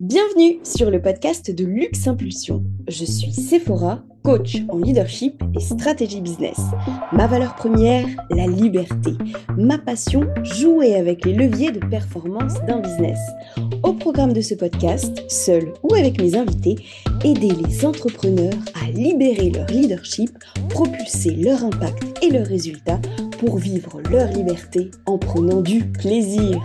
Bienvenue sur le podcast de Luxe Impulsion. Je suis Sephora, coach en leadership et stratégie business. Ma valeur première, la liberté. Ma passion, jouer avec les leviers de performance d'un business. Au programme de ce podcast, seul ou avec mes invités, aider les entrepreneurs à libérer leur leadership, propulser leur impact et leurs résultats pour vivre leur liberté en prenant du plaisir.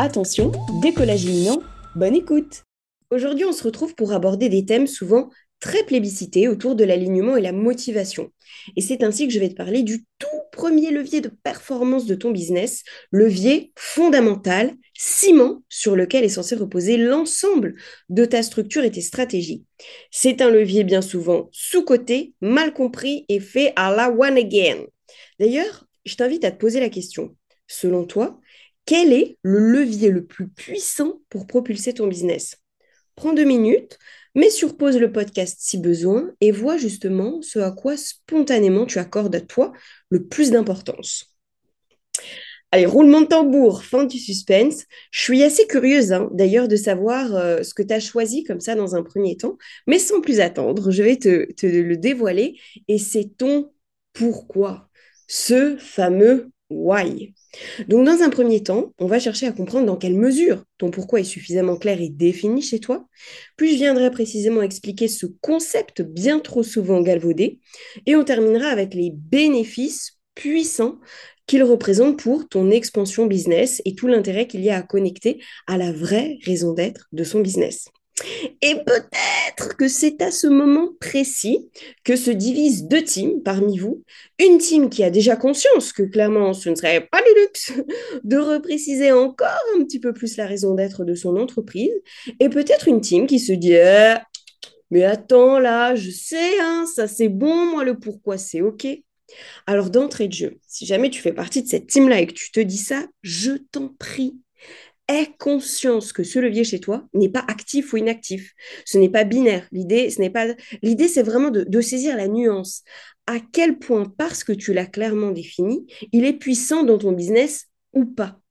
Attention, décollage imminent, bonne écoute Aujourd'hui, on se retrouve pour aborder des thèmes souvent très plébiscités autour de l'alignement et la motivation. Et c'est ainsi que je vais te parler du tout premier levier de performance de ton business, levier fondamental, ciment sur lequel est censé reposer l'ensemble de ta structure et tes stratégies. C'est un levier bien souvent sous-coté, mal compris et fait à la one again. D'ailleurs, je t'invite à te poser la question. Selon toi, quel est le levier le plus puissant pour propulser ton business? Prends deux minutes, mets sur pause le podcast si besoin et vois justement ce à quoi spontanément tu accordes à toi le plus d'importance. Allez, roulement de tambour, fin du suspense. Je suis assez curieuse hein, d'ailleurs de savoir euh, ce que tu as choisi comme ça dans un premier temps, mais sans plus attendre, je vais te, te le dévoiler et c'est ton pourquoi, ce fameux why. Donc, dans un premier temps, on va chercher à comprendre dans quelle mesure ton pourquoi est suffisamment clair et défini chez toi. Puis, je viendrai précisément expliquer ce concept bien trop souvent galvaudé. Et on terminera avec les bénéfices puissants qu'il représente pour ton expansion business et tout l'intérêt qu'il y a à connecter à la vraie raison d'être de son business. Et peut-être que c'est à ce moment précis que se divisent deux teams parmi vous. Une team qui a déjà conscience que clairement ce ne serait pas du luxe de repréciser encore un petit peu plus la raison d'être de son entreprise. Et peut-être une team qui se dit eh, Mais attends là, je sais, hein, ça c'est bon, moi le pourquoi c'est OK. Alors d'entrée de jeu, si jamais tu fais partie de cette team-là et que tu te dis ça, je t'en prie, aie conscience que ce levier chez toi n'est pas actif ou inactif. Ce n'est pas binaire. L'idée, ce n'est pas. L'idée, c'est vraiment de, de, saisir la nuance. À quel point, parce que tu l'as clairement défini, il est puissant dans ton business ou pas?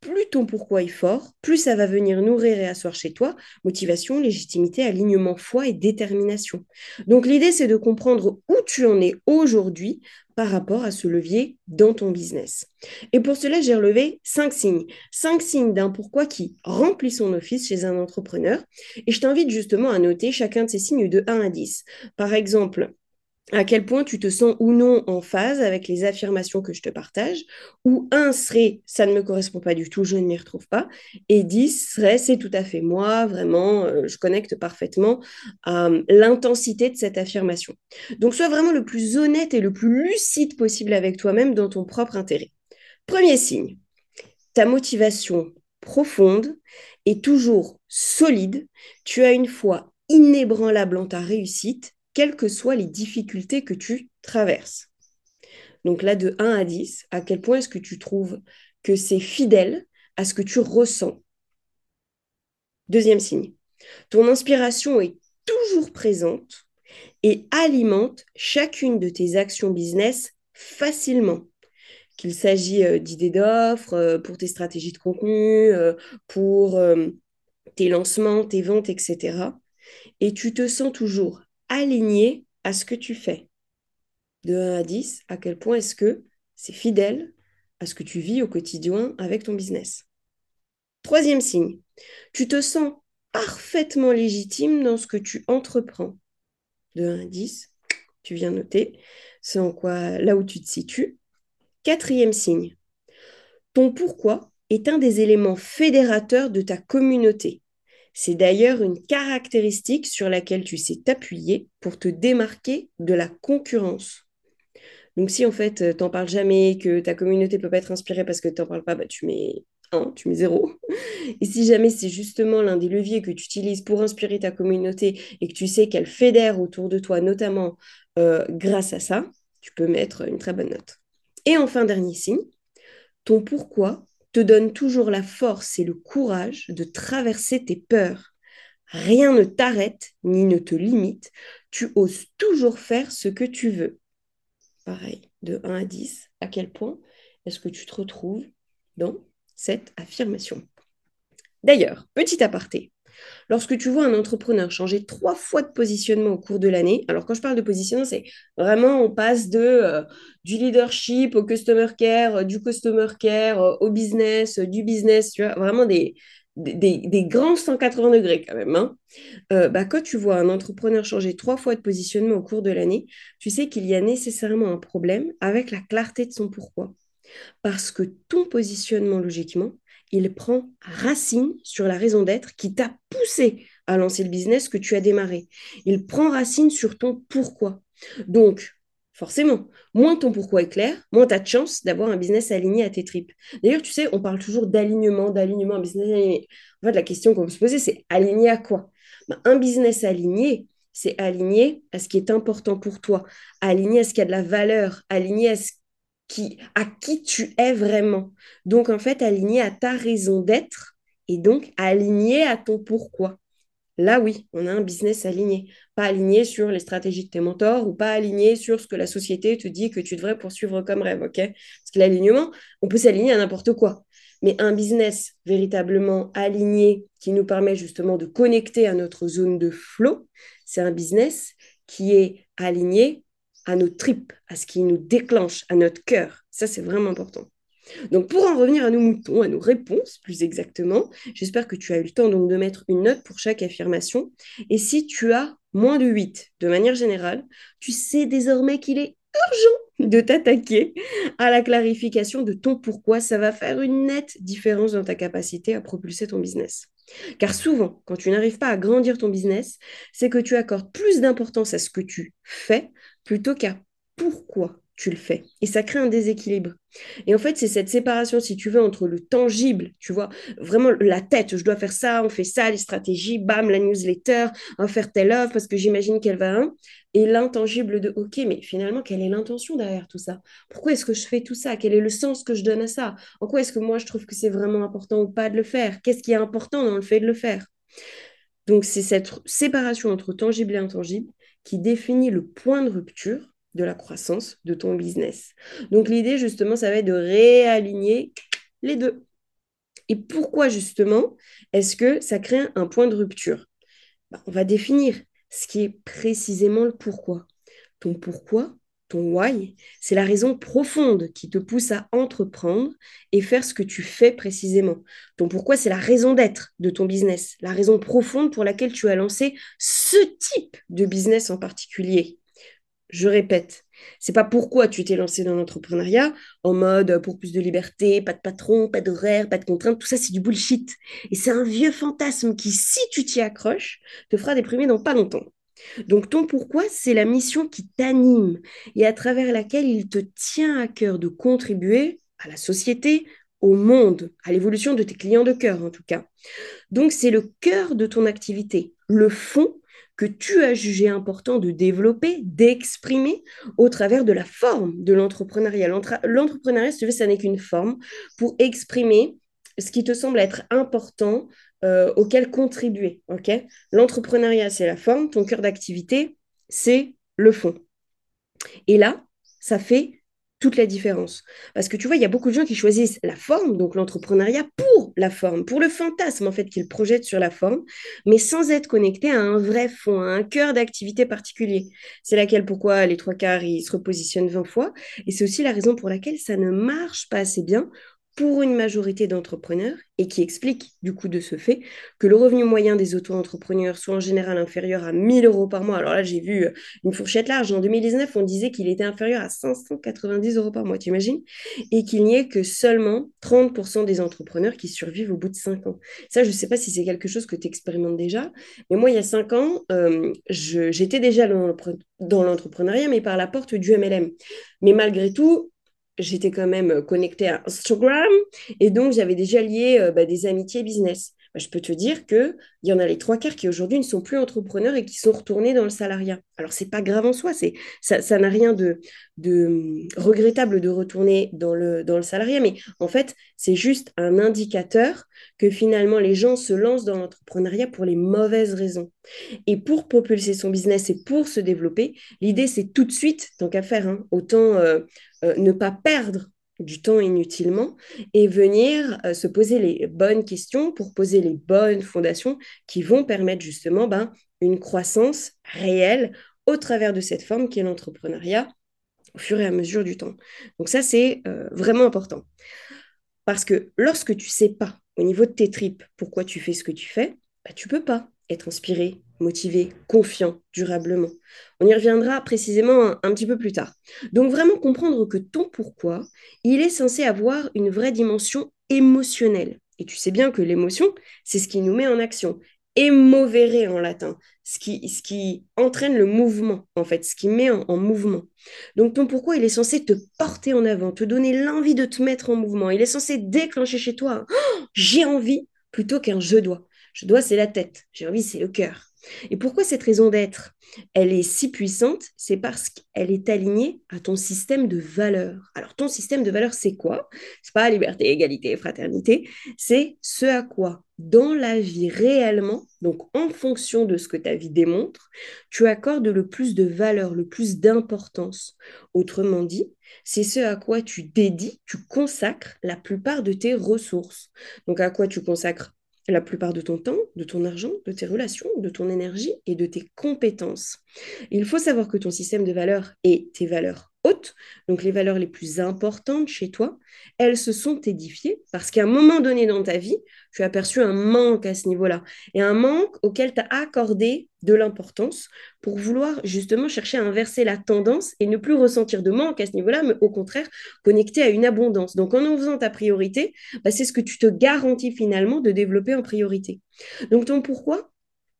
Plus ton pourquoi est fort, plus ça va venir nourrir et asseoir chez toi motivation, légitimité, alignement, foi et détermination. Donc l'idée, c'est de comprendre où tu en es aujourd'hui par rapport à ce levier dans ton business. Et pour cela, j'ai relevé cinq signes. Cinq signes d'un pourquoi qui remplit son office chez un entrepreneur. Et je t'invite justement à noter chacun de ces signes de 1 à 10. Par exemple, à quel point tu te sens ou non en phase avec les affirmations que je te partage, ou un serait ça ne me correspond pas du tout, je ne m'y retrouve pas, et 10 serait c'est tout à fait moi, vraiment, euh, je connecte parfaitement à l'intensité de cette affirmation. Donc sois vraiment le plus honnête et le plus lucide possible avec toi-même dans ton propre intérêt. Premier signe, ta motivation profonde est toujours solide, tu as une foi inébranlable en ta réussite quelles que soient les difficultés que tu traverses. Donc là, de 1 à 10, à quel point est-ce que tu trouves que c'est fidèle à ce que tu ressens? Deuxième signe, ton inspiration est toujours présente et alimente chacune de tes actions business facilement. Qu'il s'agit euh, d'idées d'offres, euh, pour tes stratégies de contenu, euh, pour tes lancements, tes ventes, etc. Et tu te sens toujours aligné à ce que tu fais. De 1 à 10, à quel point est-ce que c'est fidèle à ce que tu vis au quotidien avec ton business? Troisième signe, tu te sens parfaitement légitime dans ce que tu entreprends. De 1 à 10, tu viens noter, c'est en quoi, là où tu te situes. Quatrième signe, ton pourquoi est un des éléments fédérateurs de ta communauté. C'est d'ailleurs une caractéristique sur laquelle tu sais t'appuyer pour te démarquer de la concurrence. Donc si en fait euh, t'en parles jamais, que ta communauté peut pas être inspirée parce que tu n'en parles pas, bah, tu mets 1, tu mets 0. Et si jamais c'est justement l'un des leviers que tu utilises pour inspirer ta communauté et que tu sais qu'elle fédère autour de toi, notamment euh, grâce à ça, tu peux mettre une très bonne note. Et enfin, dernier signe, ton pourquoi te donne toujours la force et le courage de traverser tes peurs. Rien ne t'arrête ni ne te limite. Tu oses toujours faire ce que tu veux. Pareil, de 1 à 10, à quel point est-ce que tu te retrouves dans cette affirmation? D'ailleurs, petit aparté, Lorsque tu vois un entrepreneur changer trois fois de positionnement au cours de l'année, alors quand je parle de positionnement, c'est vraiment on passe de euh, du leadership au customer care, euh, du customer care euh, au business, du business, tu vois, vraiment des, des, grands 180 degrés quand même. Hein. bah, quand tu vois un entrepreneur changer trois fois de positionnement au cours de l'année, tu sais qu'il y a nécessairement un problème avec la clarté de son pourquoi. Parce que ton positionnement, logiquement, il prend racine sur la raison d'être qui t'a poussé à lancer le business que tu as démarré. Il prend racine sur ton pourquoi. Donc, forcément, moins ton pourquoi est clair, moins tu as de chance d'avoir un business aligné à tes tripes. D'ailleurs, tu sais, on parle toujours d'alignement, d'alignement, un business aligné. En fait, la question qu'on peut se poser, c'est aligné à quoi? Ben, Un business aligné, c'est aligné à ce qui est important pour toi, aligné à ce qui a de la valeur, aligné à ce à qui tu es vraiment. Donc, en fait, aligné à ta raison d'être et donc aligné à ton pourquoi. Là, oui, on a un business aligné. Pas aligné sur les stratégies de tes mentors ou pas aligné sur ce que la société te dit que tu devrais poursuivre comme rêve, OK? Parce que l'alignement, on peut s'aligner à n'importe quoi. Mais un business véritablement aligné qui nous permet justement de connecter à notre zone de flow, c'est un business qui est aligné à nos tripes, à ce qui nous déclenche, à notre cœur. Ça, c'est vraiment important. Donc, pour en revenir à nos moutons, à nos réponses plus exactement, j'espère que tu as eu le temps donc de mettre une note pour chaque affirmation. Et si tu as moins de 8, de manière générale, tu sais désormais qu'il est urgent de t'attaquer à la clarification de ton pourquoi. Ça va faire une nette différence dans ta capacité à propulser ton business. Car souvent, quand tu n'arrives pas à grandir ton business, c'est que tu accordes plus d'importance à ce que tu fais plutôt qu'à pourquoi tu le fais. Et ça crée un déséquilibre. Et en fait, c'est cette séparation, si tu veux, entre le tangible, tu vois, vraiment la tête, je dois faire ça, on fait ça, les stratégies, bam, la newsletter, va faire telle offre parce que j'imagine qu'elle va, hein, et l'intangible de, ok, mais finalement, quelle est l'intention derrière tout ça? Pourquoi est-ce que je fais tout ça? Quel est le sens que je donne à ça? En quoi est-ce que moi, je trouve que c'est vraiment important ou pas de le faire? Qu'est-ce qui est important dans le fait de le faire? Donc, c'est cette séparation entre tangible et intangible qui définit le point de rupture de la croissance de ton business. Donc l'idée justement, ça va être de réaligner les deux. Et pourquoi justement est-ce que ça crée un point de rupture? Bah, On va définir ce qui est précisément le pourquoi. Ton pourquoi, ton why, c'est la raison profonde qui te pousse à entreprendre et faire ce que tu fais précisément. Ton pourquoi, c'est la raison d'être de ton business, la raison profonde pour laquelle tu as lancé ce type de business en particulier. Je répète, c'est pas pourquoi tu t'es lancé dans l'entrepreneuriat en mode euh, pour plus de liberté, pas de patron, pas d'horaire, pas de contraintes, tout ça c'est du bullshit. Et c'est un vieux fantasme qui, si tu t'y accroches, te fera déprimer dans pas longtemps. Donc ton pourquoi, c'est la mission qui t'anime et à travers laquelle il te tient à cœur de contribuer à la société, au monde, à l'évolution de tes clients de cœur en tout cas. Donc c'est le cœur de ton activité, le fond que tu as jugé important de développer, d'exprimer au travers de la forme de l'entrepreneuriat. L'entrepreneuriat, si tu veux, ça n'est qu'une forme pour exprimer ce qui te semble être important euh, auquel contribuer. L'entrepreneuriat, c'est la forme, ton cœur d'activité, c'est le fond. Et là, ça fait toute la différence. Parce que tu vois, il y a beaucoup de gens qui choisissent la forme, donc l'entrepreneuriat, pour la forme, pour le fantasme en fait qu'ils projettent sur la forme, mais sans être connectés à un vrai fond, à un cœur d'activité particulier. C'est laquelle pourquoi les trois quarts, ils se repositionnent 20 fois. Et c'est aussi la raison pour laquelle ça ne marche pas assez bien pour une majorité d'entrepreneurs et qui explique du coup de ce fait que le revenu moyen des auto-entrepreneurs soit en général inférieur à 1000 euros par mois. Alors là, j'ai vu euh, une fourchette large. En 2019, on disait qu'il était inférieur à 590 euros par mois, tu imagines Et qu'il n'y ait que seulement 30% des entrepreneurs qui survivent au bout de 5 ans. Ça, je ne sais pas si c'est quelque chose que tu expérimentes déjà, mais moi, il y a 5 ans, euh, j'étais déjà dans l'entrepreneuriat, mais par la porte du MLM. Mais malgré tout, j'étais quand même connectée à Instagram et donc j'avais déjà lié euh, bah, des amitiés business. Bah, je peux te dire qu'il y en a les trois quarts qui aujourd'hui ne sont plus entrepreneurs et qui sont retournés dans le salariat. Alors, c'est pas grave en soi, ça, n'a rien de, hum, regrettable de retourner dans le, dans le salariat, mais en fait, c'est juste un indicateur que finalement les gens se lancent dans l'entrepreneuriat pour les mauvaises raisons. Et pour propulser son business et pour se développer, l'idée, c'est tout de suite, tant qu'à faire, hein, autant euh, euh, ne pas perdre du temps inutilement et venir euh, se poser les bonnes questions pour poser les bonnes fondations qui vont permettre justement ben, une croissance réelle au travers de cette forme qui est l'entrepreneuriat au fur et à mesure du temps. Donc ça, c'est euh, vraiment important. Parce que lorsque tu sais pas au niveau de tes tripes pourquoi tu fais ce que tu fais, bah, tu peux pas être inspiré, motivé, confiant durablement. On y reviendra précisément un, petit peu plus tard. Donc vraiment comprendre que ton pourquoi, il est censé avoir une vraie dimension émotionnelle. Et tu sais bien que l'émotion, c'est ce qui nous met en action. Émovere en latin, ce qui, entraîne le mouvement, en fait, ce qui met en, mouvement. Donc ton pourquoi, il est censé te porter en avant, te donner l'envie de te mettre en mouvement. Il est censé déclencher chez toi oh, j'ai envie plutôt qu'un je dois. Je dois, c'est la tête. J'ai envie, c'est le cœur. Et pourquoi cette raison d'être, elle est si puissante C'est parce qu'elle est alignée à ton système de valeurs. Alors, ton système de valeurs, c'est quoi? C'est pas liberté, égalité, fraternité. C'est ce à quoi, dans la vie réellement, donc en fonction de ce que ta vie démontre, tu accordes le plus de valeur, le plus d'importance. Autrement dit, c'est ce à quoi tu dédies, tu consacres la plupart de tes ressources. Donc, à quoi tu consacres la plupart de ton temps, de ton argent, de tes relations, de ton énergie et de tes compétences. Il faut savoir que ton système de valeurs et tes valeurs hautes, donc les valeurs les plus importantes chez toi, elles se sont édifiées parce qu'à un moment donné dans ta vie, tu as aperçu un manque à ce niveau-là et un manque auquel tu as accordé de l'importance pour vouloir justement chercher à inverser la tendance et ne plus ressentir de manque à ce niveau-là, mais au contraire connecter à une abondance. Donc en en faisant ta priorité, bah, c'est ce que tu te garantis finalement de développer en priorité. Donc ton pourquoi,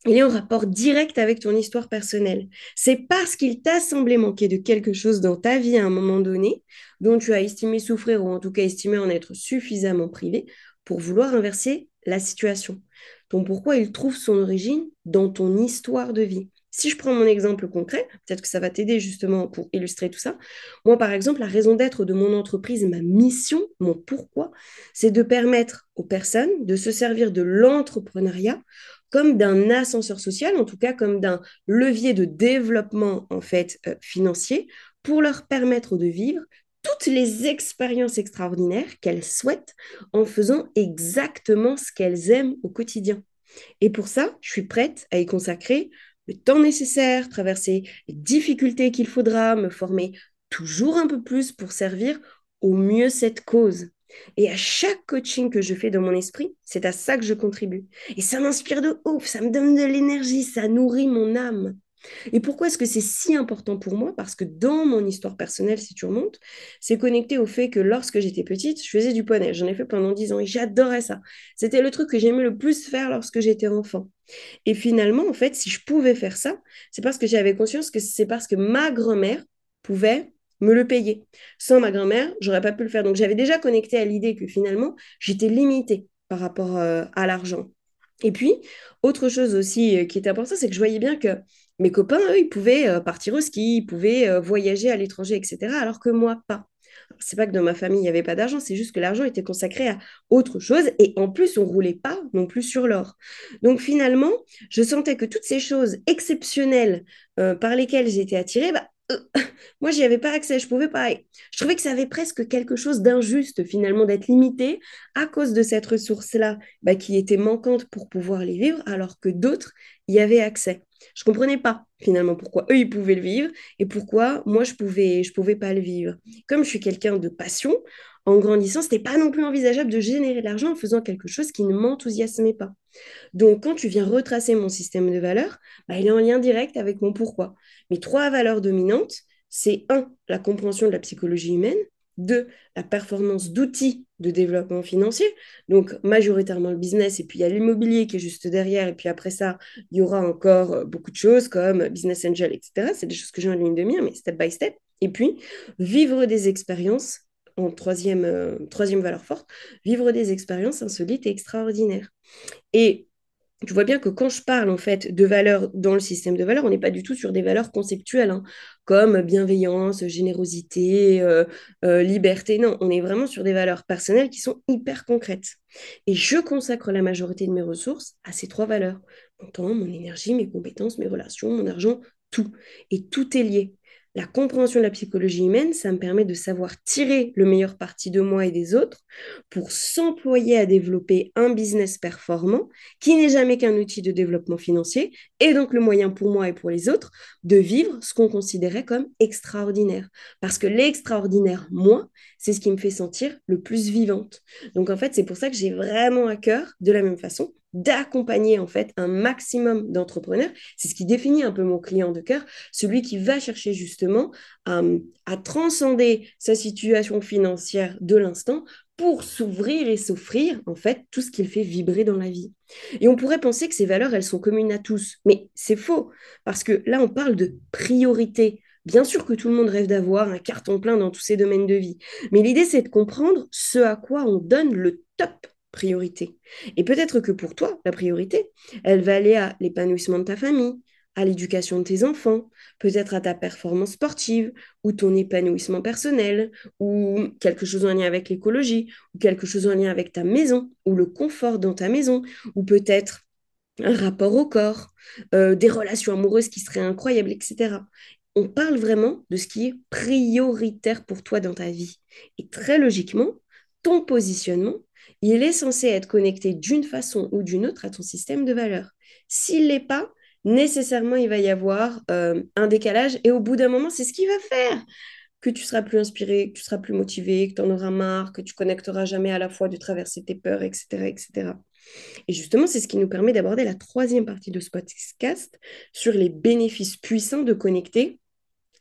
il est en rapport direct avec ton histoire personnelle. C'est parce qu'il t'a semblé manquer de quelque chose dans ta vie à un moment donné, dont tu as estimé souffrir ou en tout cas estimé en être suffisamment privé pour vouloir inverser la situation. Ton pourquoi il trouve son origine dans ton histoire de vie. Si je prends mon exemple concret, peut-être que ça va t'aider justement pour illustrer tout ça. Moi, par exemple, la raison d'être de mon entreprise, ma mission, mon pourquoi, c'est de permettre aux personnes de se servir de l'entrepreneuriat comme d'un ascenseur social, en tout cas comme d'un levier de développement en fait euh, financier pour leur permettre de vivre toutes les expériences extraordinaires qu'elles souhaitent en faisant exactement ce qu'elles aiment au quotidien. Et pour ça, je suis prête à y consacrer le temps nécessaire, traverser les difficultés qu'il faudra, me former toujours un peu plus pour servir au mieux cette cause. Et à chaque coaching que je fais dans mon esprit, c'est à ça que je contribue. Et ça m'inspire de ouf, ça me donne de l'énergie, ça nourrit mon âme. Et pourquoi est-ce que c'est si important pour moi? Parce que dans mon histoire personnelle, si tu remontes, c'est connecté au fait que lorsque j'étais petite, je faisais du poney. J'en ai fait pendant 10 ans et j'adorais ça. C'était le truc que j'aimais le plus faire lorsque j'étais enfant. Et finalement, en fait, si je pouvais faire ça, c'est parce que j'avais conscience que c'est parce que ma grand-mère pouvait me le payer. Sans ma grand-mère, j'aurais pas pu le faire. Donc j'avais déjà connecté à l'idée que finalement, j'étais limitée par rapport euh, à l'argent. Et puis, autre chose aussi euh, qui était important, c'est que je voyais bien que mes copains, eux, ils pouvaient euh, partir au ski, ils pouvaient voyager à l'étranger, etc., alors que moi, pas. C'est pas que dans ma famille, il n'y avait pas d'argent, c'est juste que l'argent était consacré à autre chose et en plus, on roulait pas non plus sur l'or. Donc finalement, je sentais que toutes ces choses exceptionnelles par lesquelles j'étais attirée, bah, euh, moi, j'y avais pas accès, je pouvais pas. Je trouvais que ça avait presque quelque chose d'injuste finalement d'être limité à cause de cette ressource-là bah, qui était manquante pour pouvoir les vivre, alors que d'autres y avaient accès. Je comprenais pas finalement pourquoi eux ils pouvaient le vivre et pourquoi moi je pouvais je pouvais pas le vivre. Comme je suis quelqu'un de passion, en grandissant, c'était pas non plus envisageable de générer de l'argent en faisant quelque chose qui ne m'enthousiasmait pas. Donc, quand tu viens retracer mon système de valeurs, bah, il est en lien direct avec mon pourquoi. Mes trois valeurs dominantes, c'est un, la compréhension de la psychologie humaine, deux, la performance d'outils de développement financier, donc majoritairement le business, et puis il y a l'immobilier qui est juste derrière, et puis après ça, il y aura encore euh, beaucoup de choses comme business angel, etc. C'est des choses que j'ai en ligne de mire, mais step by step. Et puis, vivre des expériences en troisième, euh, troisième valeur forte, vivre des expériences insolites et extraordinaires. Et tu vois bien que quand je parle en fait de valeurs dans le système de valeurs, on n'est pas du tout sur des valeurs conceptuelles hein, comme bienveillance, générosité, euh, euh, liberté. Non, on est vraiment sur des valeurs personnelles qui sont hyper concrètes. Et je consacre la majorité de mes ressources à ces trois valeurs. Mon temps, mon énergie, mes compétences, mes relations, mon argent, tout. Et tout est lié. La compréhension de la psychologie humaine, ça me permet de savoir tirer le meilleur parti de moi et des autres pour s'employer à développer un business performant qui n'est jamais qu'un outil de développement financier et donc le moyen pour moi et pour les autres de vivre ce qu'on considérait comme extraordinaire. Parce que l'extraordinaire, moi, c'est ce qui me fait sentir le plus vivante. Donc en fait, c'est pour ça que j'ai vraiment à cœur, de la même façon, d'accompagner en fait un maximum d'entrepreneurs. C'est ce qui définit un peu mon client de cœur, celui qui va chercher justement à, à transcender sa situation financière de l'instant pour s'ouvrir et s'offrir en fait tout ce qu'il fait vibrer dans la vie. Et on pourrait penser que ces valeurs, elles sont communes à tous, mais c'est faux, parce que là, on parle de priorité. Bien sûr que tout le monde rêve d'avoir un carton plein dans tous ces domaines de vie, mais l'idée, c'est de comprendre ce à quoi on donne le top priorité. Et peut-être que pour toi, la priorité, elle va aller à l'épanouissement de ta famille, à l'éducation de tes enfants, peut-être à ta performance sportive ou ton épanouissement personnel ou quelque chose en lien avec l'écologie ou quelque chose en lien avec ta maison ou le confort dans ta maison ou peut-être un rapport au corps, euh, des relations amoureuses qui seraient incroyables, etc. On parle vraiment de ce qui est prioritaire pour toi dans ta vie. Et très logiquement, ton positionnement, il est censé être connecté d'une façon ou d'une autre à ton système de valeurs. S'il ne l'est pas, nécessairement, il va y avoir euh, un décalage. Et au bout d'un moment, c'est ce qui va faire que tu seras plus inspiré, que tu seras plus motivé, que tu en auras marre, que tu connecteras jamais à la fois de traverser tes peurs, etc. etc. Et justement, c'est ce qui nous permet d'aborder la troisième partie de ce podcast sur les bénéfices puissants de connecter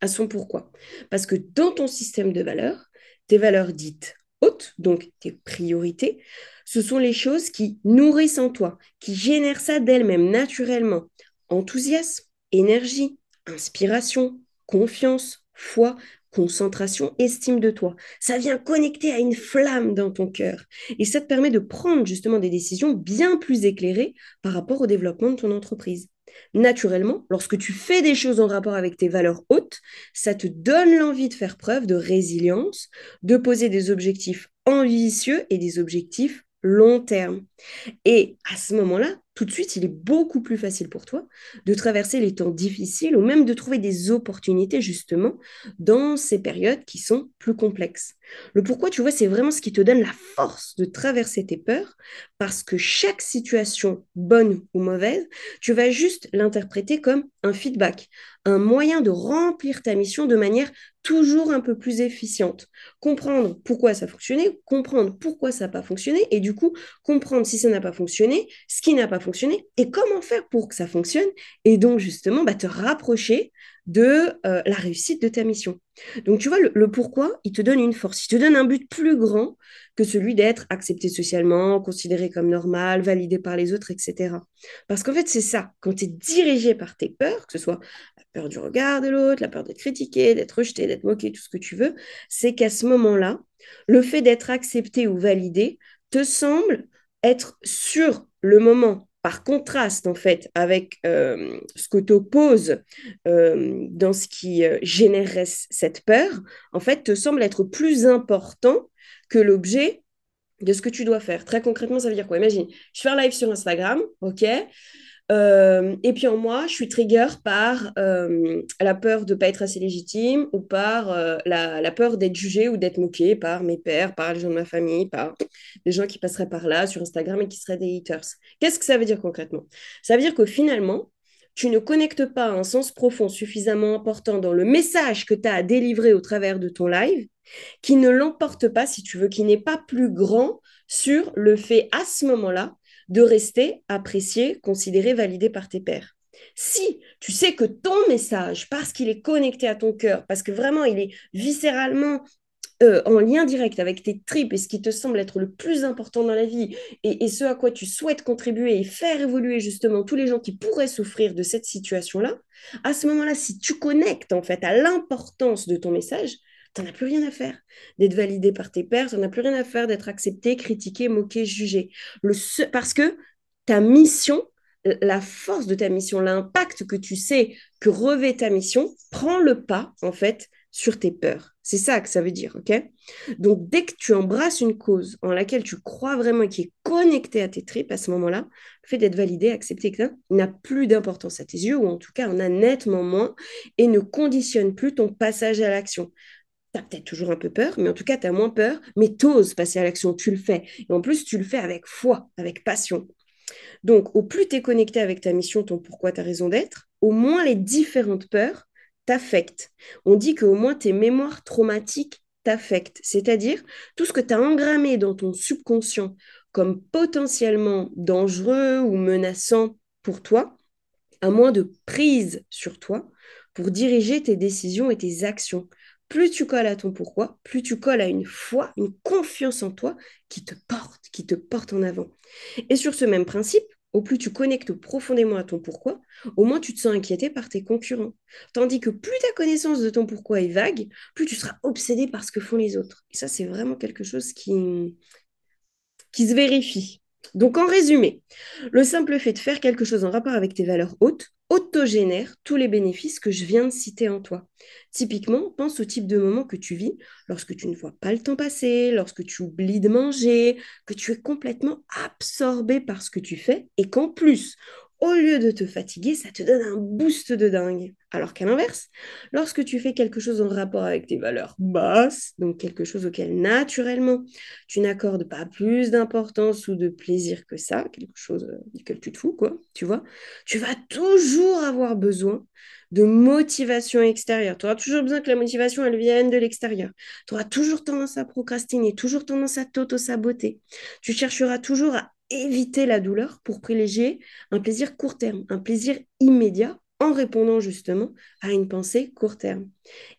à son pourquoi. Parce que dans ton système de valeurs, tes valeurs dites hautes, donc tes priorités, ce sont les choses qui nourrissent en toi, qui génèrent ça d'elles-mêmes naturellement. Enthousiasme, énergie, inspiration, confiance, foi, concentration, estime de toi. Ça vient connecter à une flamme dans ton cœur. Et ça te permet de prendre justement des décisions bien plus éclairées par rapport au développement de ton entreprise. Naturellement, lorsque tu fais des choses en rapport avec tes valeurs hautes, ça te donne l'envie de faire preuve de résilience, de poser des objectifs ambitieux et des objectifs long terme. Et à ce moment-là, tout de suite, il est beaucoup plus facile pour toi de traverser les temps difficiles ou même de trouver des opportunités justement dans ces périodes qui sont plus complexes. Le pourquoi, tu vois, c'est vraiment ce qui te donne la force de traverser tes peurs parce que chaque situation, bonne ou mauvaise, tu vas juste l'interpréter comme un feedback, un moyen de remplir ta mission de manière toujours un peu plus efficiente. Comprendre pourquoi ça a fonctionné, comprendre pourquoi ça n'a pas fonctionné et du coup comprendre si ça n'a pas fonctionné, ce qui n'a pas fonctionné et comment faire pour que ça fonctionne et donc justement bah, te rapprocher de euh, la réussite de ta mission. Donc tu vois, le, pourquoi, il te donne une force, il te donne un but plus grand que celui d'être accepté socialement, considéré comme normal, validé par les autres, etc. Parce qu'en fait, c'est ça, quand tu es dirigé par tes peurs, que ce soit la peur du regard de l'autre, la peur d'être critiqué, d'être rejeté, d'être moqué, tout ce que tu veux, c'est qu'à ce moment-là, le fait d'être accepté ou validé te semble être sur le moment par contraste en fait avec euh, ce que t'oppose euh, dans ce qui euh, générerait cette peur, en fait, te semble être plus important que l'objet de ce que tu dois faire. Très concrètement, ça veut dire quoi? Imagine, je fais un live sur Instagram, ok? Euh, et puis en moi, je suis trigger par euh, la peur de ne pas être assez légitime ou par euh, la, peur d'être jugée ou d'être moquée par mes pères, par les gens de ma famille, par les gens qui passeraient par là sur Instagram et qui seraient des haters. Qu'est-ce que ça veut dire concrètement? Ça veut dire que finalement, tu ne connectes pas un sens profond suffisamment important dans le message que tu as à délivrer au travers de ton live, qui ne l'emporte pas, si tu veux, qui n'est pas plus grand sur le fait à ce moment-là de rester apprécié, considéré, validé par tes pairs. Si tu sais que ton message, parce qu'il est connecté à ton cœur, parce que vraiment il est viscéralement euh, en lien direct avec tes tripes et ce qui te semble être le plus important dans la vie et, et, ce à quoi tu souhaites contribuer et faire évoluer justement tous les gens qui pourraient souffrir de cette situation-là, à ce moment-là, si tu connectes en fait à l'importance de ton message, tu n'as plus rien à faire d'être validé par tes pairs, tu n'as plus rien à faire d'être accepté, critiqué, moqué, jugé. Parce que ta mission, la force de ta mission, l'impact que tu sais que revêt ta mission, prend le pas, en fait, sur tes peurs. C'est ça que ça veut dire, ok? Donc, dès que tu embrasses une cause en laquelle tu crois vraiment et qui est connectée à tes tripes, à ce moment-là, le fait d'être validé, accepté, n'a plus d'importance à tes yeux, ou en tout cas en a nettement moins, et ne conditionne plus ton passage à l'action. Tu peut-être toujours un peu peur, mais en tout cas, tu as moins peur, mais t'oses passer à l'action, tu le fais. Et en plus, tu le fais avec foi, avec passion. Donc, au plus tu es connecté avec ta mission, ton pourquoi, ta raison d'être, au moins les différentes peurs t'affectent. On dit qu'au moins tes mémoires traumatiques t'affectent, c'est-à-dire tout ce que tu as engrammé dans ton subconscient comme potentiellement dangereux ou menaçant pour toi, a moins de prise sur toi pour diriger tes décisions et tes actions. Plus tu colles à ton pourquoi, plus tu colles à une foi, une confiance en toi qui te porte, qui te porte en avant. Et sur ce même principe, au plus tu connectes profondément à ton pourquoi, au moins tu te sens inquiété par tes concurrents. Tandis que plus ta connaissance de ton pourquoi est vague, plus tu seras obsédé par ce que font les autres. Et ça, c'est vraiment quelque chose qui, qui se vérifie. Donc en résumé, le simple fait de faire quelque chose en rapport avec tes valeurs hautes autogénère tous les bénéfices que je viens de citer en toi. Typiquement, pense au type de moment que tu vis lorsque tu ne vois pas le temps passer, lorsque tu oublies de manger, que tu es complètement absorbé par ce que tu fais et qu'en plus, au lieu de te fatiguer, ça te donne un boost de dingue. Alors qu'à l'inverse, lorsque tu fais quelque chose en rapport avec tes valeurs basses, donc quelque chose auquel naturellement tu n'accordes pas plus d'importance ou de plaisir que ça, quelque chose euh, duquel tu te fous, quoi, tu vois, tu vas toujours avoir besoin de motivation extérieure. Tu auras toujours besoin que la motivation, elle vienne de l'extérieur. Tu auras toujours tendance à procrastiner, toujours tendance à t'auto-saboter. Tu chercheras toujours à éviter la douleur pour privilégier un plaisir court terme, un plaisir immédiat en répondant justement à une pensée court terme.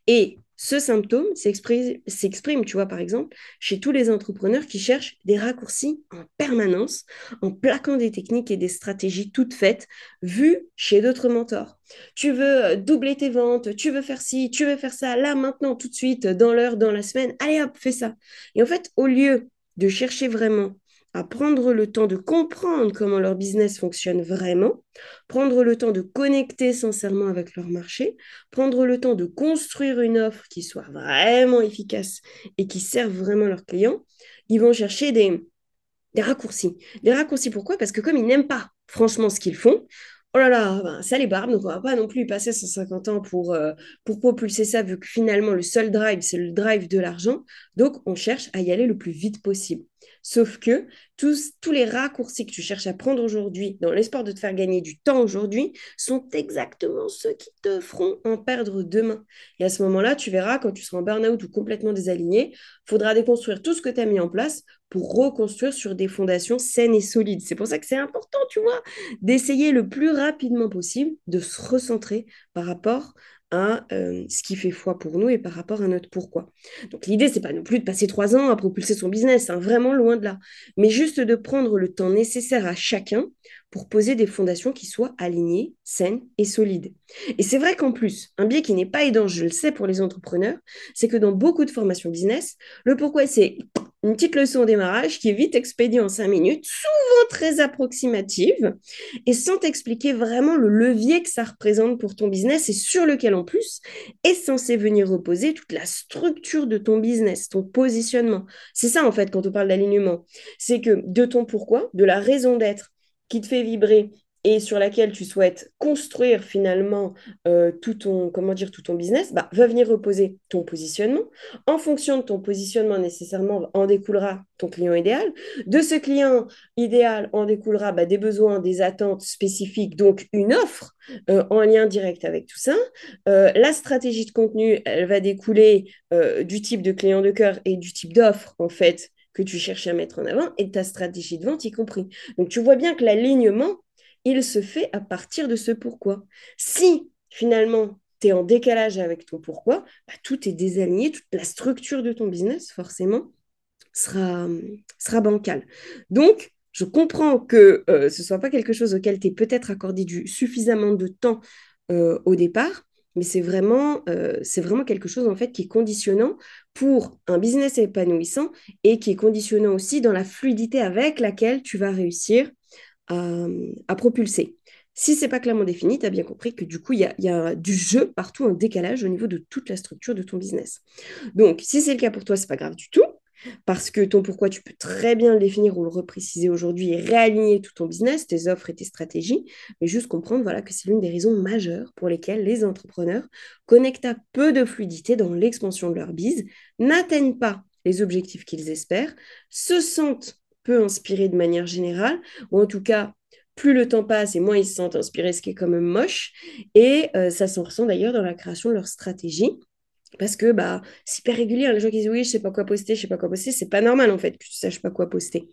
Et ce symptôme s'exprime, tu vois, par exemple, chez tous les entrepreneurs qui cherchent des raccourcis en permanence, en plaquant des techniques et des stratégies toutes faites, vues chez d'autres mentors. Tu veux doubler tes ventes, tu veux faire ci, tu veux faire ça, là, maintenant, tout de suite, dans l'heure, dans la semaine, allez hop, fais ça. Et en fait, au lieu de chercher vraiment à prendre le temps de comprendre comment leur business fonctionne vraiment, prendre le temps de connecter sincèrement avec leur marché, prendre le temps de construire une offre qui soit vraiment efficace et qui serve vraiment leurs clients, ils vont chercher des, des raccourcis. Des raccourcis pourquoi? Parce que comme ils n'aiment pas franchement ce qu'ils font, oh là là, ben, ça les barbe, donc on va pas non plus passer 150 ans pour, euh, pour propulser ça, vu que finalement le seul drive, c'est le drive de l'argent. Donc on cherche à y aller le plus vite possible. Sauf que tous, tous les raccourcis que tu cherches à prendre aujourd'hui, dans l'espoir de te faire gagner du temps aujourd'hui, sont exactement ceux qui te feront en perdre demain. Et à ce moment-là, tu verras, quand tu seras en burn-out ou complètement désaligné, faudra déconstruire tout ce que tu as mis en place pour reconstruire sur des fondations saines et solides. C'est pour ça que c'est important, tu vois, d'essayer le plus rapidement possible de se recentrer par rapport à euh, ce qui fait foi pour nous et par rapport à notre pourquoi. Donc l'idée, c'est pas non plus de passer trois ans à propulser son business, hein, vraiment loin de là, mais juste de prendre le temps nécessaire à chacun pour poser des fondations qui soient alignées, saines et solides. Et c'est vrai qu'en plus, un biais qui n'est pas aidant, je le sais pour les entrepreneurs, c'est que dans beaucoup de formations business, le pourquoi c'est une petite leçon au démarrage qui est vite expédiée en cinq minutes, souvent très approximative, et sans t'expliquer vraiment le levier que ça représente pour ton business et sur lequel en plus est censé venir reposer toute la structure de ton business, ton positionnement. C'est ça en fait quand on parle d'alignement. C'est que de ton pourquoi, de la raison d'être qui te fait vibrer et sur laquelle tu souhaites construire finalement euh, tout ton comment dire tout ton business, bah, va venir reposer ton positionnement. En fonction de ton positionnement, nécessairement en découlera ton client idéal. De ce client idéal en découlera bah, des besoins, des attentes spécifiques, donc une offre euh, en lien direct avec tout ça. Euh, la stratégie de contenu, elle va découler du type de client de cœur et du type d'offre en fait que tu cherches à mettre en avant et ta stratégie de vente y compris. Donc tu vois bien que l'alignement il se fait à partir de ce pourquoi. Si finalement tu es en décalage avec ton pourquoi, bah, tout est désaligné, toute la structure de ton business, forcément, sera, sera bancale. Donc, je comprends que euh, ce ne soit pas quelque chose auquel tu es peut-être accordé du, suffisamment de temps euh, au départ, mais c'est vraiment, euh, c'est vraiment quelque chose en fait qui est conditionnant pour un business épanouissant et qui est conditionnant aussi dans la fluidité avec laquelle tu vas réussir à, propulser. Si c'est pas clairement défini, tu as bien compris que du coup, il y a, du jeu partout, un décalage au niveau de toute la structure de ton business. Donc, si c'est le cas pour toi, c'est pas grave du tout. Parce que ton pourquoi, tu peux très bien le définir ou le repréciser aujourd'hui et réaligner tout ton business, tes offres et tes stratégies, mais juste comprendre voilà, que c'est l'une des raisons majeures pour lesquelles les entrepreneurs connectent à peu de fluidité dans l'expansion de leur bise, n'atteignent pas les objectifs qu'ils espèrent, se sentent peu inspirés de manière générale, ou en tout cas plus le temps passe et moins ils se sentent inspirés, ce qui est quand même moche. Et euh, ça s'en ressent d'ailleurs dans la création de leur stratégie. Parce que bah, c'est hyper régulier, hein. les gens qui disent oui, je sais pas quoi poster, je sais pas quoi poster, c'est pas normal en fait que tu saches pas quoi poster.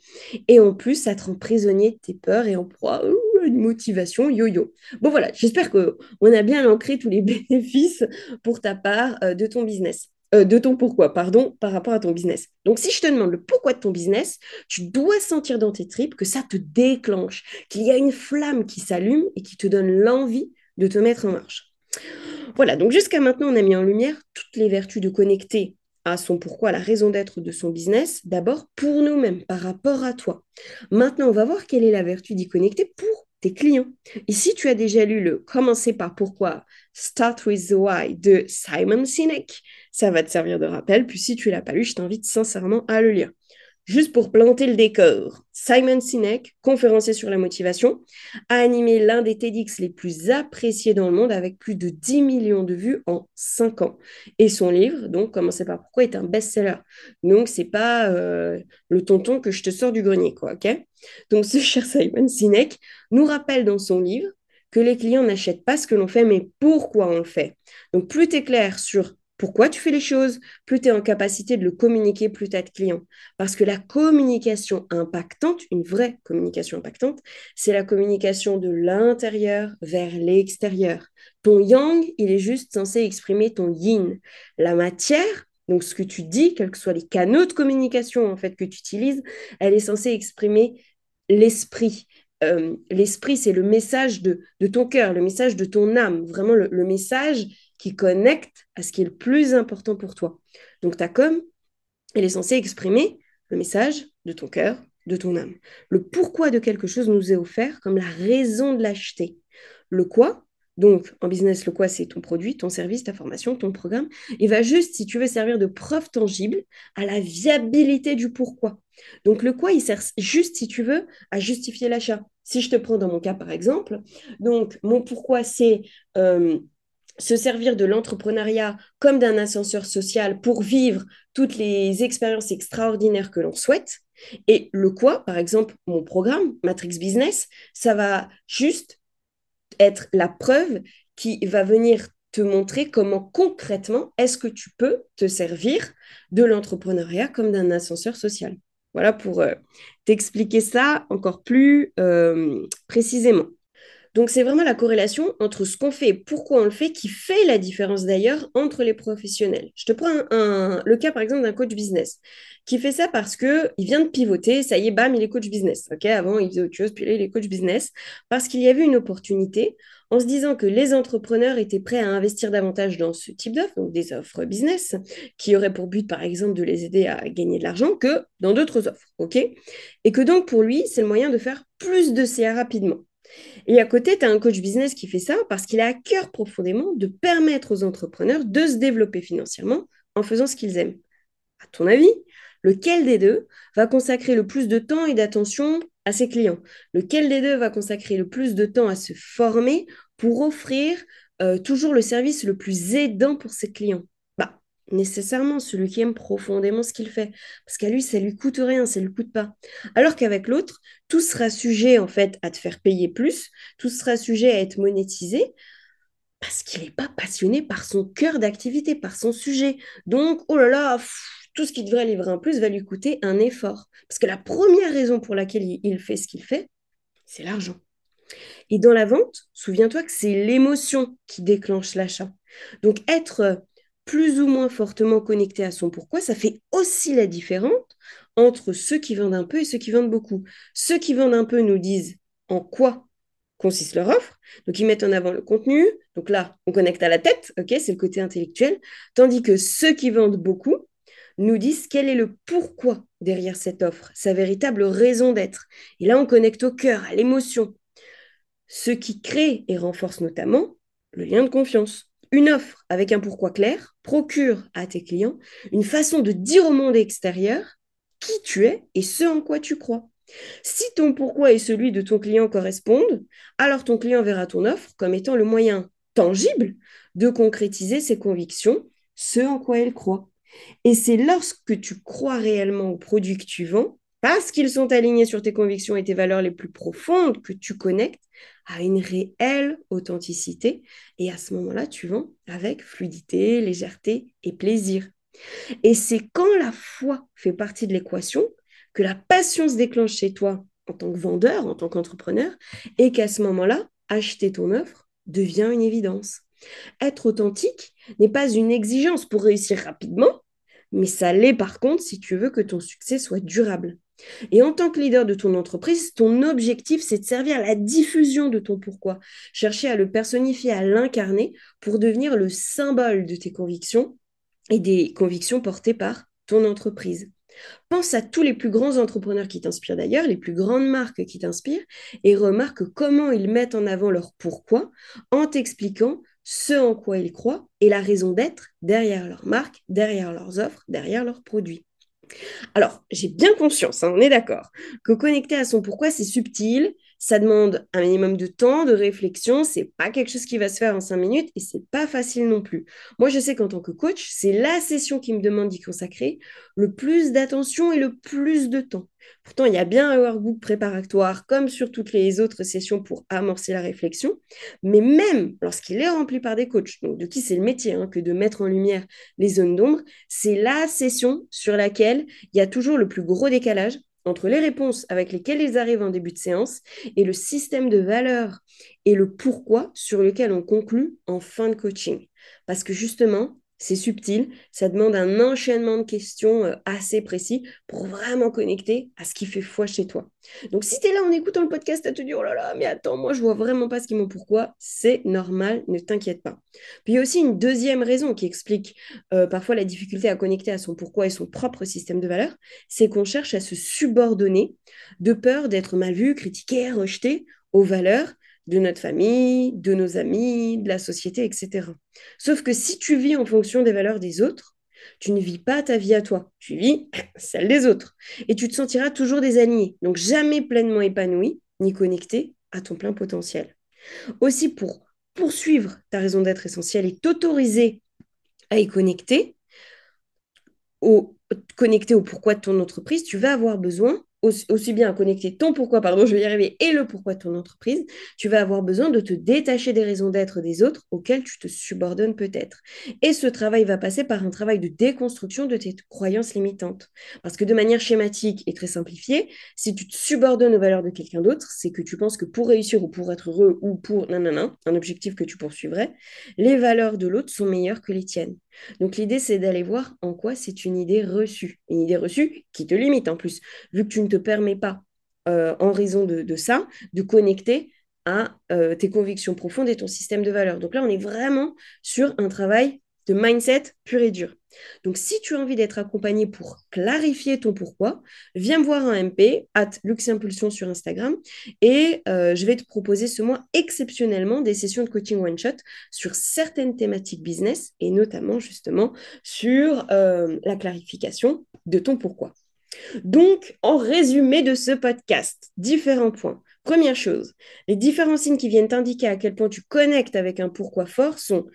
Et en plus, ça te rend prisonnier de tes peurs et en proie à une motivation yo-yo. Bon voilà, j'espère qu'on a bien ancré tous les bénéfices pour ta part euh, de ton business. Euh, de ton pourquoi, pardon, par rapport à ton business. Donc, si je te demande le pourquoi de ton business, tu dois sentir dans tes tripes que ça te déclenche, qu'il y a une flamme qui s'allume et qui te donne l'envie de te mettre en marche. Voilà, donc jusqu'à maintenant, on a mis en lumière toutes les vertus de connecter à son pourquoi, la raison d'être de son business, d'abord pour nous-mêmes, par rapport à toi. Maintenant, on va voir quelle est la vertu d'y connecter pour tes clients. Ici, tu as déjà lu le Commencer par pourquoi, Start with the Why de Simon Sinek. Ça va te servir de rappel, puis si tu l'as pas lu, je t'invite sincèrement à le lire. Juste pour planter le décor, Simon Sinek, conférencier sur la motivation, a animé l'un des TEDx les plus appréciés dans le monde avec plus de 10 millions de vues en 5 ans. Et son livre, donc Commencez par pourquoi, est un best-seller. Donc, c'est pas euh, le tonton que je te sors du grenier, quoi, ok? Donc, ce cher Simon Sinek nous rappelle dans son livre que les clients n'achètent pas ce que l'on fait, mais pourquoi on le fait. Donc, plus tu es clair sur pourquoi tu fais les choses, plus tu es en capacité de le communiquer, plus tu as de clients. Parce que la communication impactante, une vraie communication impactante, c'est la communication de l'intérieur vers l'extérieur. Ton yang, il est juste censé exprimer ton yin. La matière, donc ce que tu dis, quels que soient les canaux de communication en fait que tu utilises, elle est censée exprimer l'esprit. Euh, l'esprit, c'est le message de, ton cœur, le message de ton âme, vraiment le message qui connecte à ce qui est le plus important pour toi. Donc ta com, elle est censée exprimer le message de ton cœur, de ton âme. Le pourquoi de quelque chose nous est offert comme la raison de l'acheter. Le quoi, donc en business, le quoi, c'est ton produit, ton service, ta formation, ton programme. Il va juste, si tu veux, servir de preuve tangible à la viabilité du pourquoi. Donc le quoi, il sert juste, si tu veux, à justifier l'achat. Si je te prends dans mon cas, par exemple, donc mon pourquoi, c'est... Euh, se servir de l'entrepreneuriat comme d'un ascenseur social pour vivre toutes les expériences extraordinaires que l'on souhaite. Et le quoi, par exemple, mon programme, Matrix Business, ça va juste être la preuve qui va venir te montrer comment concrètement est-ce que tu peux te servir de l'entrepreneuriat comme d'un ascenseur social. Voilà pour euh, t'expliquer ça encore plus euh, précisément. Donc c'est vraiment la corrélation entre ce qu'on fait et pourquoi on le fait qui fait la différence d'ailleurs entre les professionnels. Je te prends le cas par exemple d'un coach business qui fait ça parce que il vient de pivoter, ça y est, bam, il est coach business. Avant il faisait autre chose, puis là il est coach business parce qu'il y avait une opportunité en se disant que les entrepreneurs étaient prêts à investir davantage dans ce type d'offres, donc des offres business, qui auraient pour but par exemple de les aider à gagner de l'argent que dans d'autres offres. Et que donc pour lui c'est le moyen de faire plus de CA rapidement. Et à côté, tu as un coach business qui fait ça parce qu'il a à cœur profondément de permettre aux entrepreneurs de se développer financièrement en faisant ce qu'ils aiment. À ton avis, lequel des deux va consacrer le plus de temps et d'attention à ses clients? Lequel des deux va consacrer le plus de temps à se former pour offrir euh, toujours le service le plus aidant pour ses clients? Nécessairement celui qui aime profondément ce qu'il fait. Parce qu'à lui, ça lui coûte rien, ça lui coûte pas. Alors qu'avec l'autre, tout sera sujet en fait à te faire payer plus, tout sera sujet à être monétisé parce qu'il n'est pas passionné par son cœur d'activité, par son sujet. Donc, oh là là, tout ce qui devrait livrer un plus va lui coûter un effort. Parce que la première raison pour laquelle il fait ce qu'il fait, c'est l'argent. Et dans la vente, souviens-toi que c'est l'émotion qui déclenche l'achat. Donc être plus ou moins fortement connecté à son pourquoi, ça fait aussi la différence entre ceux qui vendent un peu et ceux qui vendent beaucoup. Ceux qui vendent un peu nous disent en quoi consiste leur offre. Donc, ils mettent en avant le contenu. Donc là, on connecte à la tête, c'est le côté intellectuel. Tandis que ceux qui vendent beaucoup nous disent quel est le pourquoi derrière cette offre, sa véritable raison d'être. Et là, on connecte au cœur, à l'émotion. ce qui crée et renforce notamment le lien de confiance. Une offre avec un pourquoi clair procure à tes clients une façon de dire au monde extérieur qui tu es et ce en quoi tu crois. Si ton pourquoi et celui de ton client correspondent, alors ton client verra ton offre comme étant le moyen tangible de concrétiser ses convictions, ce en quoi il croit. Et c'est lorsque tu crois réellement aux produits que tu vends, parce qu'ils sont alignés sur tes convictions et tes valeurs les plus profondes, que tu connectes à une réelle authenticité. Et à ce moment-là, tu vends avec fluidité, légèreté et plaisir. Et c'est quand la foi fait partie de l'équation que la passion se déclenche chez toi en tant que vendeur, en tant qu'entrepreneur, et qu'à ce moment-là, acheter ton offre devient une évidence. Être authentique n'est pas une exigence pour réussir rapidement, mais ça l'est par contre si tu veux que ton succès soit durable. Et en tant que leader de ton entreprise, ton objectif, c'est de servir à la diffusion de ton pourquoi, chercher à le personnifier, à l'incarner pour devenir le symbole de tes convictions et des convictions portées par ton entreprise. Pense à tous les plus grands entrepreneurs qui t'inspirent d'ailleurs, les plus grandes marques qui t'inspirent, et remarque comment ils mettent en avant leur pourquoi en t'expliquant ce en quoi ils croient et la raison d'être derrière leur marque, derrière leurs offres, derrière leurs produits. Alors, j'ai bien conscience, hein, on est d'accord, que connecter à son pourquoi, c'est subtil, ça demande un minimum de temps, de réflexion. C'est pas quelque chose qui va se faire en cinq minutes et c'est pas facile non plus. Moi, je sais qu'en tant que coach, c'est la session qui me demande d'y consacrer le plus d'attention et le plus de temps. Pourtant, il y a bien un workbook préparatoire, comme sur toutes les autres sessions pour amorcer la réflexion. Mais même lorsqu'il est rempli par des coachs, de qui c'est le métier hein, que de mettre en lumière les zones d'ombre, c'est la session sur laquelle il y a toujours le plus gros décalage entre les réponses avec lesquelles ils arrivent en début de séance et le système de valeurs et le pourquoi sur lequel on conclut en fin de coaching. Parce que justement, c'est subtil, ça demande un enchaînement de questions euh, assez précis pour vraiment connecter à ce qui fait foi chez toi. Donc si tu es là en écoutant le podcast à te dire oh là là, mais attends, moi je vois vraiment pas ce qui me pourquoi, c'est normal, ne t'inquiète pas. Puis il y a aussi une deuxième raison qui explique euh, parfois la difficulté à connecter à son pourquoi et son propre système de valeurs, c'est qu'on cherche à se subordonner de peur d'être mal vu, critiqué, rejeté aux valeurs de notre famille, de nos amis, de la société, etc. Sauf que si tu vis en fonction des valeurs des autres, tu ne vis pas ta vie à toi, tu vis celle des autres. Et tu te sentiras toujours désaligné, donc jamais pleinement épanoui ni connecté à ton plein potentiel. Aussi, pour poursuivre ta raison d'être essentielle et t'autoriser à y connecter, au, connecter au pourquoi de ton entreprise, tu vas avoir besoin aussi, bien à connecter ton pourquoi, pardon, je vais y arriver, et le pourquoi de ton entreprise, tu vas avoir besoin de te détacher des raisons d'être des autres auxquelles tu te subordonnes peut-être. Et ce travail va passer par un travail de déconstruction de tes croyances limitantes. Parce que de manière schématique et très simplifiée, si tu te subordonnes aux valeurs de quelqu'un d'autre, c'est que tu penses que pour réussir ou pour être heureux ou pour nanana, un objectif que tu poursuivrais, les valeurs de l'autre sont meilleures que les tiennes. Donc l'idée, c'est d'aller voir en quoi c'est une idée reçue. Une idée reçue qui te limite en plus, vu que tu ne te permets pas, euh, en raison de, ça, de connecter à euh, tes convictions profondes et ton système de valeurs. Donc là, on est vraiment sur un travail de mindset pur et dur. Donc, si tu as envie d'être accompagné pour clarifier ton pourquoi, viens me voir en MP, at Luximpulsion sur Instagram, et euh, je vais te proposer ce mois exceptionnellement des sessions de coaching one-shot sur certaines thématiques business, et notamment justement sur euh, la clarification de ton pourquoi. Donc, en résumé de ce podcast, différents points. Première chose, les différents signes qui viennent t'indiquer à quel point tu connectes avec un pourquoi fort sont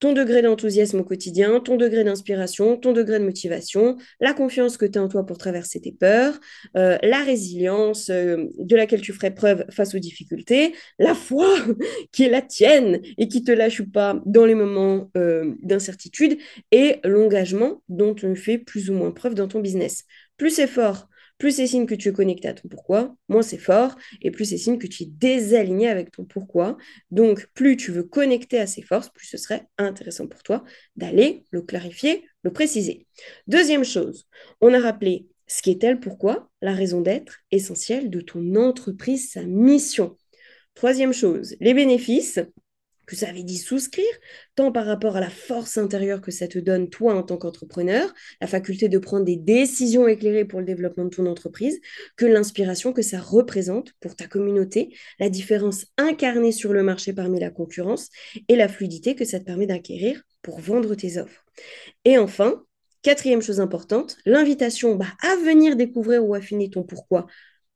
ton degré d'enthousiasme au quotidien, ton degré d'inspiration, ton degré de motivation, la confiance que tu as en toi pour traverser tes peurs, euh, la résilience euh, de laquelle tu ferais preuve face aux difficultés, la foi qui est la tienne et qui te lâche pas dans les moments euh, d'incertitude et l'engagement dont tu fais plus ou moins preuve dans ton business. Plus c'est fort, plus c'est signe que tu es connecté à ton pourquoi, moins c'est fort, et plus c'est signe que tu es désaligné avec ton pourquoi. Donc, plus tu veux connecter à ces forces, plus ce serait intéressant pour toi d'aller le clarifier, le préciser. Deuxième chose, on a rappelé ce qui est elle pourquoi, la raison d'être essentielle de ton entreprise, sa mission. Troisième chose, les bénéfices que ça avait dit souscrire, tant par rapport à la force intérieure que ça te donne, toi, en tant qu'entrepreneur, la faculté de prendre des décisions éclairées pour le développement de ton entreprise, que l'inspiration que ça représente pour ta communauté, la différence incarnée sur le marché parmi la concurrence et la fluidité que ça te permet d'acquérir pour vendre tes offres. Et enfin, quatrième chose importante, l'invitation bah, à venir découvrir ou affiner ton pourquoi,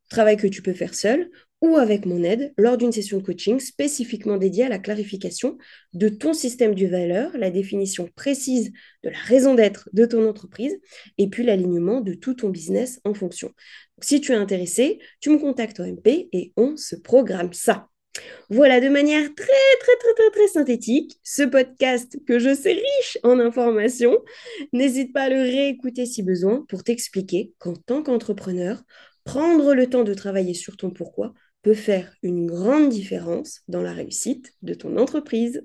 travail que tu peux faire seul ou avec mon aide lors d'une session de coaching spécifiquement dédiée à la clarification de ton système de valeur, la définition précise de la raison d'être de ton entreprise et puis l'alignement de tout ton business en fonction. si tu es intéressé, tu me contactes au MP et on se programme ça. Voilà de manière très très très très très synthétique ce podcast que je sais riche en informations. N'hésite pas à le réécouter si besoin pour t'expliquer qu'en tant qu'entrepreneur, prendre le temps de travailler sur ton pourquoi peut faire une grande différence dans la réussite de ton entreprise.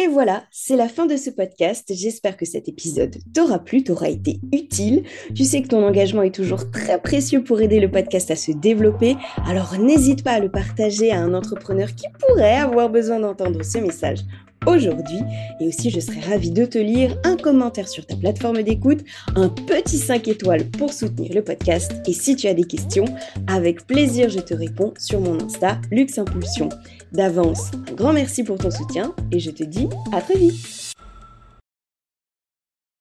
Et voilà, c'est la fin de ce podcast. J'espère que cet épisode t'aura plu, t'aura été utile. Tu sais que ton engagement est toujours très précieux pour aider le podcast à se développer. Alors n'hésite pas à le partager à un entrepreneur qui pourrait avoir besoin d'entendre ce message aujourd'hui. Et aussi, je serais ravie de te lire un commentaire sur ta plateforme d'écoute, un petit 5 étoiles pour soutenir le podcast. Et si tu as des questions, avec plaisir, je te réponds sur mon Insta, Luxe Impulsion. D'avance, un grand merci pour ton soutien et je te dis à très vite.